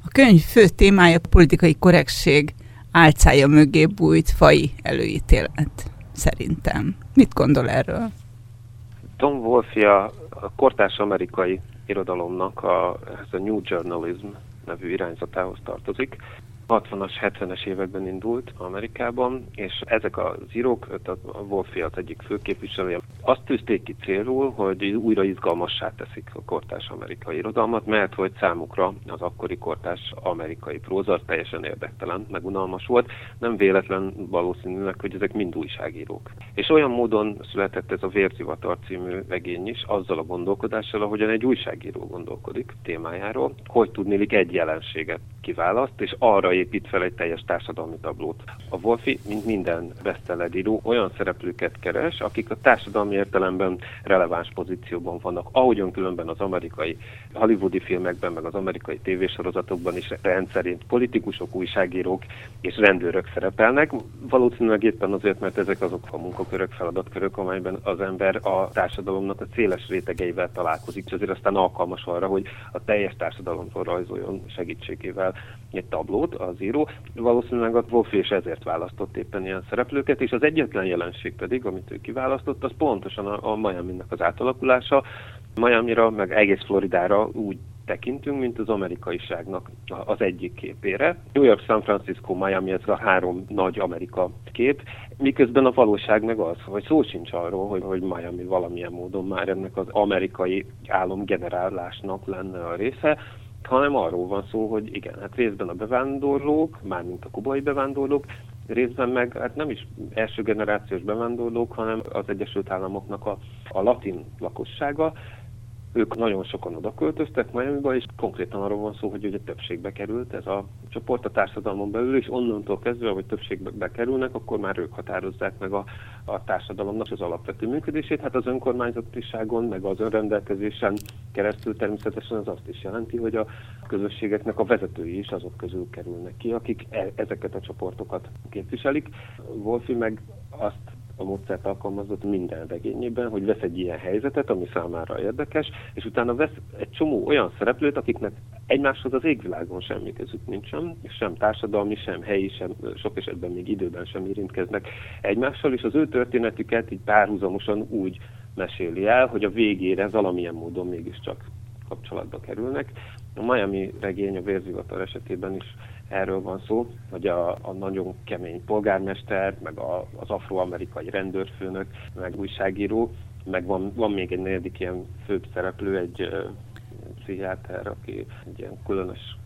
A könyv fő témája a politikai korrektség álcája mögé bújt fai előítélet, szerintem. Mit gondol erről? Tom Wolfe a kortárs amerikai irodalomnak a, ez a New Journalism nevű irányzatához tartozik. 60-as, 70-es években indult Amerikában, és ezek az írók, a Wolfi az egyik főképviselője, azt tűzték ki célul, hogy újra izgalmassá teszik a kortás amerikai irodalmat, mert hogy számukra az akkori kortás amerikai próza teljesen érdektelen, meg unalmas volt. Nem véletlen valószínűleg, hogy ezek mind újságírók. És olyan módon született ez a Vérzivatar című regény is, azzal a gondolkodással, ahogyan egy újságíró gondolkodik témájáról, hogy tudnélik egy jelenséget kiválaszt, és arra épít fel egy teljes társadalmi tablót. A Wolfi, mint minden író, olyan szereplőket keres, akik a társadalmi értelemben releváns pozícióban vannak, ahogyan különben az amerikai hollywoodi filmekben, meg az amerikai tévésorozatokban is rendszerint politikusok, újságírók és rendőrök szerepelnek. Valószínűleg éppen azért, mert ezek azok a munkakörök, feladatkörök, amelyben az ember a társadalomnak a széles rétegeivel találkozik, és azért aztán alkalmas arra, hogy a teljes társadalomról rajzoljon segítségével egy tablót az író. Valószínűleg a Wolf és ezért választott éppen ilyen szereplőket, és az egyetlen jelenség pedig, amit ő kiválasztott, az pontosan a, a Miami-nak az átalakulása. Miami-ra, meg egész Floridára úgy tekintünk, mint az amerikaiságnak az egyik képére. New York, San Francisco, Miami, ez a három nagy Amerika kép, miközben a valóság meg az, hogy szó sincs arról, hogy, hogy Miami valamilyen módon már ennek az amerikai álomgenerálásnak lenne a része, hanem arról van szó, hogy igen, hát részben a bevándorlók, mármint a kubai bevándorlók, részben meg hát nem is első generációs bevándorlók, hanem az Egyesült Államoknak a, a latin lakossága, ők nagyon sokan oda költöztek Miami-ba, és konkrétan arról van szó, hogy ugye többségbe került ez a csoport a társadalmon belül, és onnantól kezdve, hogy többségbe kerülnek, akkor már ők határozzák meg a, a társadalomnak az alapvető működését. Hát az önkormányzatiságon, meg az önrendelkezésen keresztül természetesen az azt is jelenti, hogy a közösségeknek a vezetői is azok közül kerülnek ki, akik e- ezeket a csoportokat képviselik. Wolfi meg azt a módszert alkalmazott minden regényében, hogy vesz egy ilyen helyzetet, ami számára érdekes, és utána vesz egy csomó olyan szereplőt, akiknek egymáshoz az égvilágon semmi közük nincsen, sem társadalmi, sem helyi, sem sok esetben még időben sem érintkeznek egymással, és az ő történetüket így párhuzamosan úgy meséli el, hogy a végére valamilyen módon mégiscsak kapcsolatba kerülnek. A Miami regény a vérzivatar esetében is erről van szó, hogy a, a nagyon kemény polgármester, meg a, az afroamerikai rendőrfőnök, meg újságíró, meg van, van még egy negyedik ilyen főbb szereplő, egy uh, pszichiáter, aki egy ilyen különös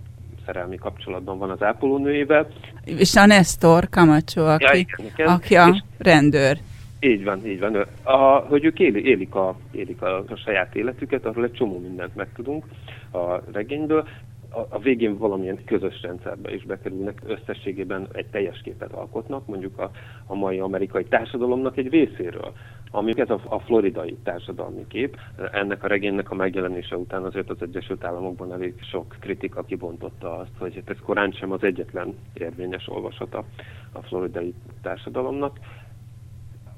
szerelmi kapcsolatban van az ápolónőjével. És a Nestor Camacho, aki, ja, igen, igen. aki a rendőr. Így van, így van. A, hogy ők éli, élik, a, élik a, a saját életüket, arról egy csomó mindent megtudunk a regényből a végén valamilyen közös rendszerbe is bekerülnek, összességében egy teljes képet alkotnak, mondjuk a, a mai amerikai társadalomnak egy részéről, ami ez a, a floridai társadalmi kép. Ennek a regénynek a megjelenése után azért az Egyesült Államokban elég sok kritika kibontotta azt, hogy ez korán sem az egyetlen érvényes olvasata a floridai társadalomnak.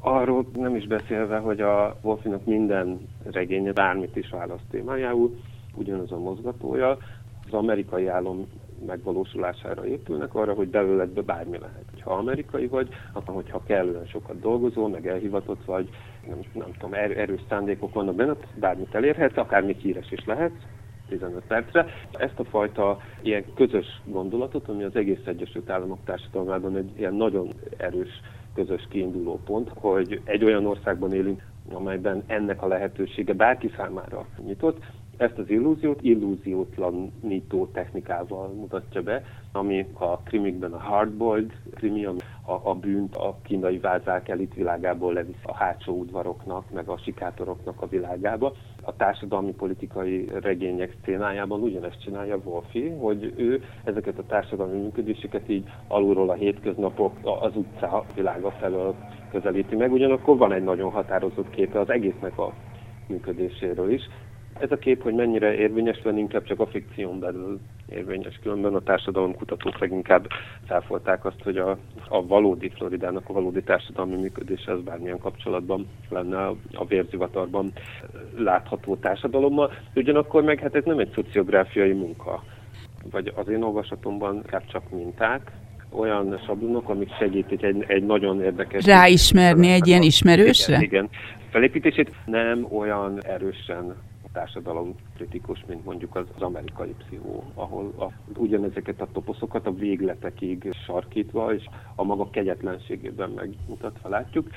Arról nem is beszélve, hogy a Wolfinak minden regénye bármit is választ témájául, ugyanaz a mozgatója, az amerikai állam megvalósulására épülnek, arra, hogy belőled bármi lehet. Ha amerikai vagy, akkor hogyha kellően sokat dolgozol, meg elhivatott vagy, nem, nem tudom, er, erős szándékok vannak benne, bármit elérhetsz, akár még híres is lehetsz, 15 percre. Ezt a fajta ilyen közös gondolatot, ami az egész Egyesült Államok társadalmában egy ilyen nagyon erős közös kiinduló pont, hogy egy olyan országban élünk, amelyben ennek a lehetősége bárki számára nyitott, ezt az illúziót illúziótlanító technikával mutatja be, ami a krimikben a hardboiled krimi, a, a bűnt a kínai vázák elit világából levisz a hátsó udvaroknak, meg a sikátoroknak a világába. A társadalmi politikai regények szcénájában ugyanezt csinálja Wolfi, hogy ő ezeket a társadalmi működéseket így alulról a hétköznapok az utca világa felől közelíti meg. Ugyanakkor van egy nagyon határozott képe az egésznek a működéséről is. Ez a kép, hogy mennyire érvényes van, inkább csak a fikción belül érvényes. Különben a társadalomkutatók leginkább felfolták azt, hogy a, a valódi Floridának a valódi társadalmi működése az bármilyen kapcsolatban lenne a vérzivatarban látható társadalommal. Ugyanakkor meg hát ez nem egy szociográfiai munka, vagy az én olvasatomban inkább csak minták, olyan sablonok, amik segítik egy, egy nagyon érdekes... Ráismerni egy ilyen ismerősre? Igen, igen. Felépítését nem olyan erősen társadalom kritikus, mint mondjuk az, amerikai pszichó, ahol a, ugyanezeket a toposzokat a végletekig sarkítva és a maga kegyetlenségében megmutatva látjuk.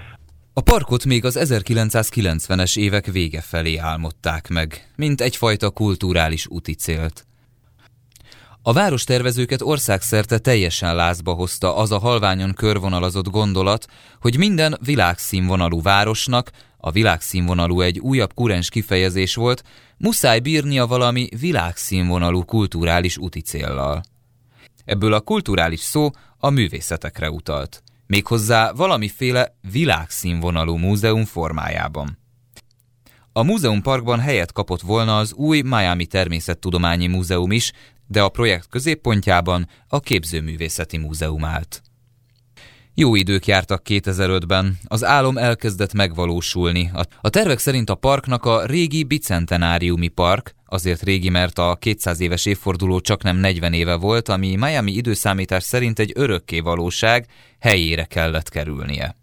A parkot még az 1990-es évek vége felé álmodták meg, mint egyfajta kulturális úti célt. A várostervezőket országszerte teljesen lázba hozta az a halványon körvonalazott gondolat, hogy minden világszínvonalú városnak, a világszínvonalú egy újabb kurens kifejezés volt, muszáj bírnia valami világszínvonalú kulturális úti céllal. Ebből a kulturális szó a művészetekre utalt, méghozzá valamiféle világszínvonalú múzeum formájában. A múzeumparkban helyet kapott volna az új Miami Természettudományi Múzeum is, de a projekt középpontjában a Képzőművészeti Múzeum állt. Jó idők jártak 2005-ben, az álom elkezdett megvalósulni. A tervek szerint a parknak a régi bicentenáriumi park, azért régi, mert a 200 éves évforduló csak nem 40 éve volt, ami Miami időszámítás szerint egy örökké valóság, helyére kellett kerülnie.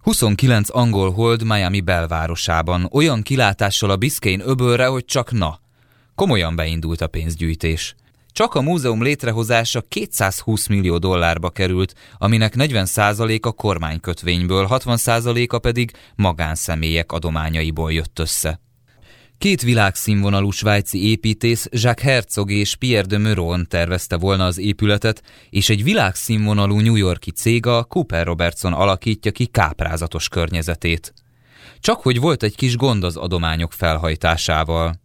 29 angol hold Miami belvárosában, olyan kilátással a Biscayne öbölre, hogy csak na. Komolyan beindult a pénzgyűjtés. Csak a múzeum létrehozása 220 millió dollárba került, aminek 40%-a kormánykötvényből, 60%-a pedig magánszemélyek adományaiból jött össze. Két világszínvonalú svájci építész, Jacques Herzog és Pierre de Meuron tervezte volna az épületet, és egy világszínvonalú New Yorki cég a Cooper Robertson alakítja ki káprázatos környezetét. Csak hogy volt egy kis gond az adományok felhajtásával.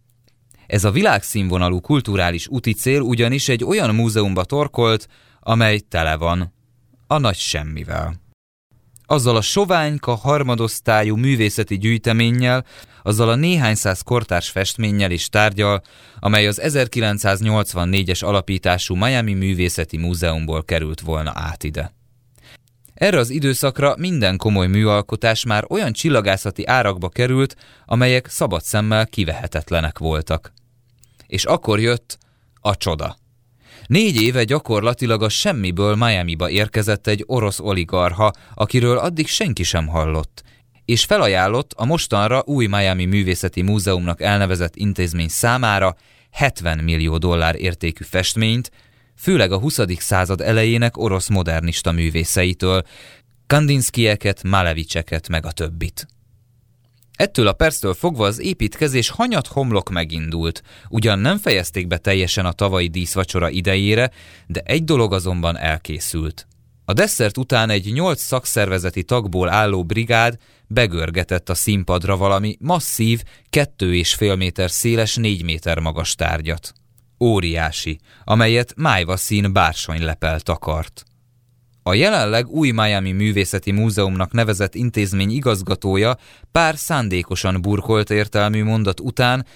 Ez a világszínvonalú kulturális úti cél ugyanis egy olyan múzeumba torkolt, amely tele van a nagy semmivel. Azzal a soványka harmadosztályú művészeti gyűjteménnyel, azzal a néhány száz kortárs festménnyel és tárgyal, amely az 1984-es alapítású Miami Művészeti Múzeumból került volna át ide. Erre az időszakra minden komoly műalkotás már olyan csillagászati árakba került, amelyek szabad szemmel kivehetetlenek voltak. És akkor jött a csoda. Négy éve gyakorlatilag a semmiből Miami-ba érkezett egy orosz oligarha, akiről addig senki sem hallott, és felajánlott a mostanra új Miami Művészeti Múzeumnak elnevezett intézmény számára 70 millió dollár értékű festményt, főleg a 20. század elejének orosz modernista művészeitől, Kandinskieket, Malevicseket meg a többit. Ettől a perctől fogva az építkezés hanyat homlok megindult. Ugyan nem fejezték be teljesen a tavalyi díszvacsora idejére, de egy dolog azonban elkészült. A desszert után egy nyolc szakszervezeti tagból álló brigád begörgetett a színpadra valami masszív, kettő és fél méter széles, négy méter magas tárgyat. Óriási, amelyet májva szín bársonylepel takart. A jelenleg új Miami Művészeti Múzeumnak nevezett intézmény igazgatója pár szándékosan burkolt értelmű mondat után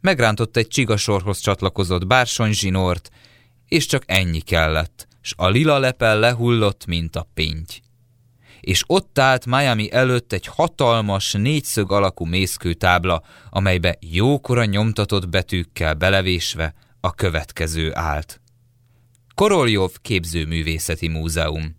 megrántott egy csigasorhoz csatlakozott bársony zsinort, és csak ennyi kellett, s a lila lepel lehullott, mint a pinty. És ott állt Miami előtt egy hatalmas, négyszög alakú mészkőtábla, amelybe jókora nyomtatott betűkkel belevésve a következő állt. Koroljov képzőművészeti múzeum.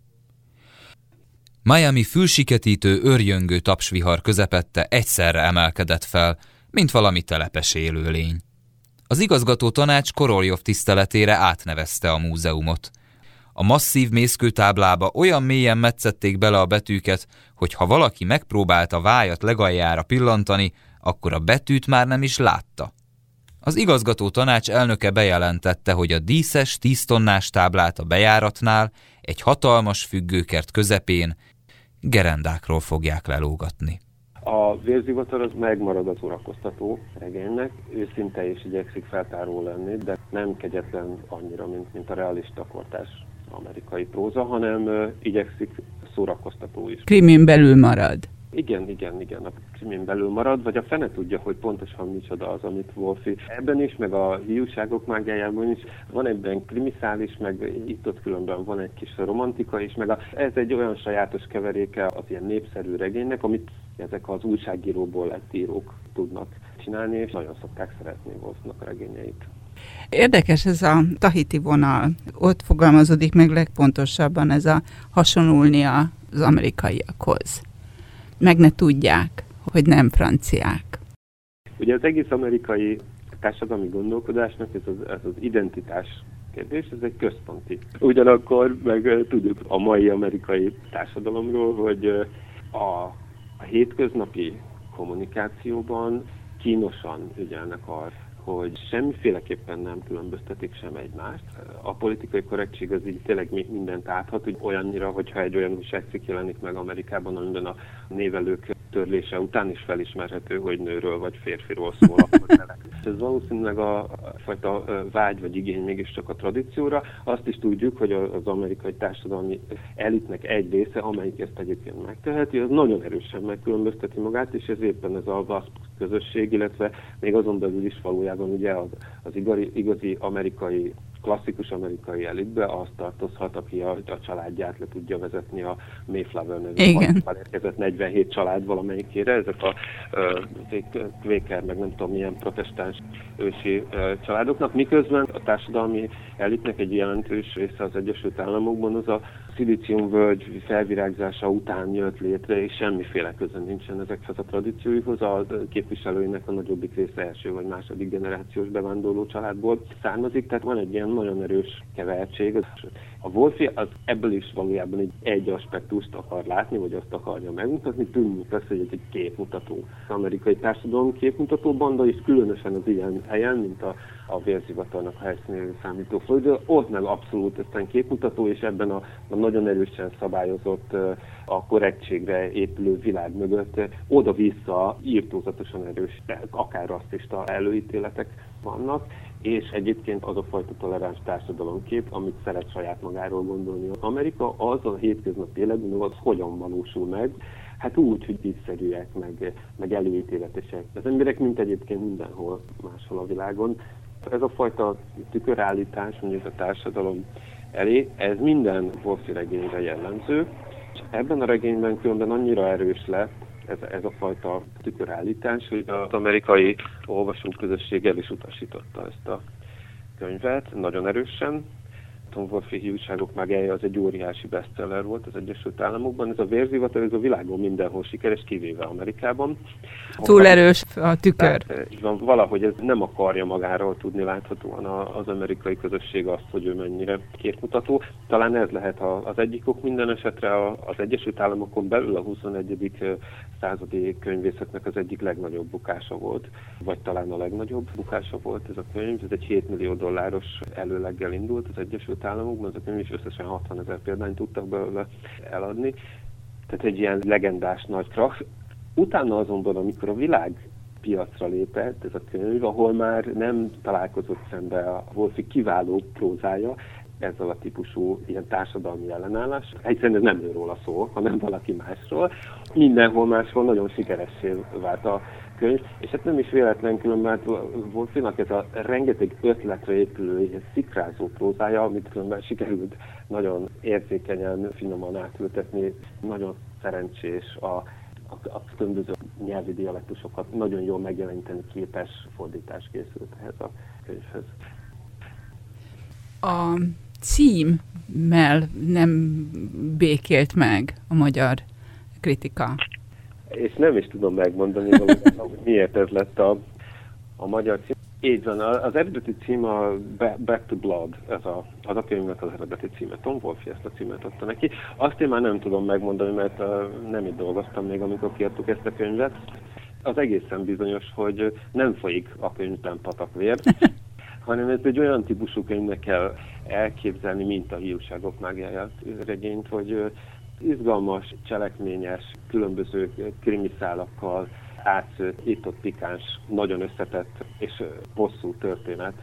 Miami fülsiketítő, örjöngő tapsvihar közepette egyszerre emelkedett fel, mint valami telepes élőlény. Az igazgató tanács Koroljov tiszteletére átnevezte a múzeumot. A masszív mészkőtáblába olyan mélyen metszették bele a betűket, hogy ha valaki megpróbált a vájat legaljára pillantani, akkor a betűt már nem is látta. Az igazgató tanács elnöke bejelentette, hogy a díszes, tíztonnás táblát a bejáratnál, egy hatalmas függőkert közepén gerendákról fogják lelógatni. A vérzivatar az megmarad az urakoztató regénynek, őszinte és igyekszik feltáró lenni, de nem kegyetlen annyira, mint, mint a realista kortás amerikai próza, hanem igyekszik szórakoztató is. Krimin belül marad. Igen, igen, igen. A krimin belül marad, vagy a fene tudja, hogy pontosan micsoda az, amit Wolfi. Ebben is, meg a hiúságok mágiájában is van egyben krimiszális, meg itt-ott különben van egy kis romantika is, meg a, ez egy olyan sajátos keveréke az ilyen népszerű regénynek, amit ezek az újságíróból lett írók tudnak csinálni, és nagyon szokták szeretni Wolfnak a regényeit. Érdekes ez a tahiti vonal. Ott fogalmazódik meg legpontosabban ez a hasonlulni az amerikaiakhoz. Meg ne tudják, hogy nem franciák. Ugye az egész amerikai társadalmi gondolkodásnak ez az, ez az identitás kérdés, ez egy központi. Ugyanakkor meg tudjuk a mai amerikai társadalomról, hogy a, a hétköznapi kommunikációban kínosan ügyelnek arra, hogy semmiféleképpen nem különböztetik sem egymást. A politikai korrektség az így tényleg mindent áthat, hogy olyannyira, hogyha egy olyan újságcikk jelenik meg Amerikában, amiben a névelők törlése után is felismerhető, hogy nőről vagy férfiról szól, akkor Ez valószínűleg a fajta vágy vagy igény mégiscsak a tradícióra. Azt is tudjuk, hogy az amerikai társadalmi elitnek egy része, amelyik ezt egyébként megteheti, az nagyon erősen megkülönbözteti magát, és ez éppen ez a WASP közösség, illetve még azon belül is valójában ugye az, az igazi, igazi amerikai klasszikus amerikai elitbe az tartozhat, aki a, a családját le tudja vezetni a Mayflower nevű érkezett 47 család valamelyikére. Ezek a Quaker, meg nem tudom milyen protestáns ősi uh, családoknak, miközben a társadalmi elitnek egy jelentős része az Egyesült Államokban az a völgy felvirágzása után jött létre, és semmiféle köze nincsen ezekhez a tradícióihoz. A képviselőinek a nagyobbik része első vagy második generációs bevándorló családból származik, tehát van egy ilyen nagyon erős kevertség. A Wolfi az ebből is valójában egy, egy aspektust akar látni, vagy azt akarja megmutatni, tűnik az, hogy egy képmutató. Az amerikai társadalom képmutató banda is különösen az ilyen helyen, mint a, a vérzivatarnak a helyszínű számítóföld, ott meg abszolút aztán képmutató, és ebben a, a nagyon erősen szabályozott, a korrektségre épülő világ mögött oda-vissza írtózatosan erős, akár rasszista előítéletek vannak, és egyébként az a fajta toleráns társadalomkép, amit szeret saját magáról gondolni. Amerika az a hétköznapi életben, az hogyan valósul meg, Hát úgy, hogy vicszerűek, meg, meg előítéletesek. Az emberek, mint egyébként mindenhol máshol a világon. Ez a fajta tükörállítás, mondjuk a társadalom elé, ez minden Wolfi regényre jellemző, és ebben a regényben különben annyira erős lett, ez, ez a fajta tükörállítás, hogy az amerikai olvasóközösség el is utasította ezt a könyvet nagyon erősen, Tom Wolfe újságok mágiája az egy óriási bestseller volt az Egyesült Államokban. Ez a vérzivatar, ez a világon mindenhol sikeres, kivéve Amerikában. Túl erős a tükör. Tehát, eh, így van, valahogy ez nem akarja magáról tudni láthatóan az amerikai közösség azt, hogy ő mennyire képmutató. Talán ez lehet az egyik ok minden esetre az Egyesült Államokon belül a 21. Eh, századi könyvészetnek az egyik legnagyobb bukása volt, vagy talán a legnagyobb bukása volt ez a könyv. Ez egy 7 millió dolláros előleggel indult az Egyesült Államokban, azok nem is összesen 60 ezer példányt tudtak belőle eladni. Tehát egy ilyen legendás nagy krach. Utána azonban, amikor a világ piacra lépett ez a könyv, ahol már nem találkozott szembe a Wolfi kiváló prózája, ezzel a típusú ilyen társadalmi ellenállás. Egyszerűen ez nem őról szó, hanem valaki másról. Mindenhol máshol nagyon sikeressé vált a könyv, és hát nem is véletlen különben volt Finak ez a rengeteg ötletre épülő szikrázó prózája, amit különben sikerült nagyon érzékenyen, finoman átültetni, nagyon szerencsés a a, a különböző nyelvi dialektusokat nagyon jól megjeleníteni képes fordítás készült ehhez a könyvhez. A címmel nem békélt meg a magyar kritika és nem is tudom megmondani, hogy miért ez lett a, a magyar cím. Így van, az eredeti cím a Back to Blood, ez a, az a könyvnek az eredeti címe. Tom Wolfe ezt a címet adta neki. Azt én már nem tudom megmondani, mert nem itt dolgoztam még, amikor kiadtuk ezt a könyvet. Az egészen bizonyos, hogy nem folyik a könyvben patakvér, hanem ez egy olyan típusú könyvnek kell elképzelni, mint a hiúságok mágiáját regényt, hogy izgalmas, cselekményes, különböző krimiszálakkal átszőtt, itt-ott pikáns, nagyon összetett és hosszú történet.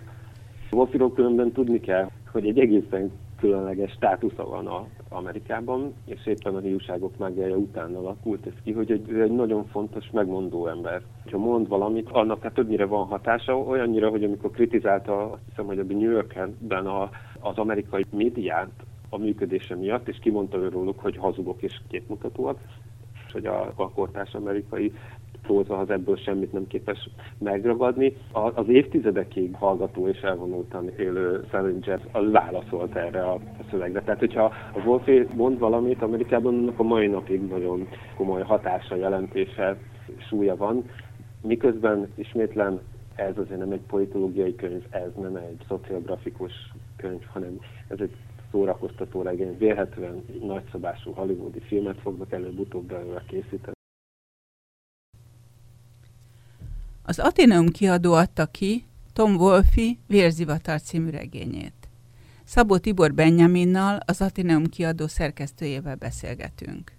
Wolfiról különben tudni kell, hogy egy egészen különleges státusza van a Amerikában, és éppen a hiúságok mágiája után alakult ez ki, hogy egy, egy nagyon fontos, megmondó ember. Ha mond valamit, annak hát többnyire van hatása, olyannyira, hogy amikor kritizálta, azt hiszem, hogy a New Yorkben a, az amerikai médiát a működése miatt, és kimondta ő róluk, hogy hazugok és képmutatóak, és hogy a, a kortárs amerikai próza az ebből semmit nem képes megragadni. Az évtizedekig hallgató és elvonultan élő Salinger válaszolt erre a szövegre. Tehát, hogyha a Wolfé mond valamit Amerikában, annak a mai napig nagyon komoly hatása, jelentése, súlya van. Miközben ismétlen ez azért nem egy politológiai könyv, ez nem egy szociografikus könyv, hanem ez egy szórakoztató regény. Vélhetően nagyszabású hollywoodi filmet fognak előbb-utóbb belőle készíteni. Az Ateneum kiadó adta ki Tom Wolfi Vérzivatar című regényét. Szabó Tibor Benjaminnal, az Ateneum kiadó szerkesztőjével beszélgetünk.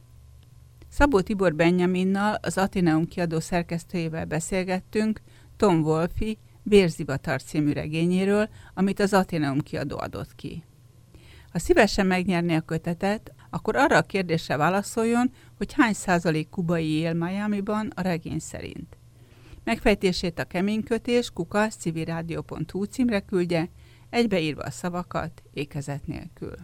Szabó Tibor Benjaminnal, az Ateneum kiadó szerkesztőjével beszélgettünk Tom Wolfi Vérzivatar című regényéről, amit az Ateneum kiadó adott ki. Ha szívesen megnyerni a kötetet, akkor arra a kérdésre válaszoljon, hogy hány százalék kubai él Miami-ban a regény szerint. Megfejtését a keménykötés kukasz civilrádió.hu címre küldje, egybeírva a szavakat, ékezet nélkül.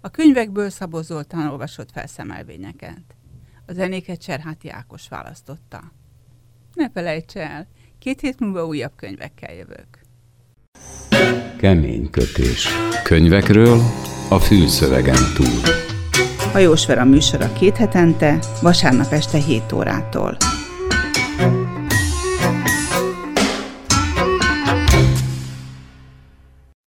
A könyvekből Szabó Zoltán olvasott szemelvényeket. A zenéket Cserháti Ákos választotta. Ne felejts el, két hét múlva újabb könyvekkel jövök. Kemény kötés. Könyvekről a fűszövegen túl. Hajós Vera műsora két hetente, vasárnap este 7 órától.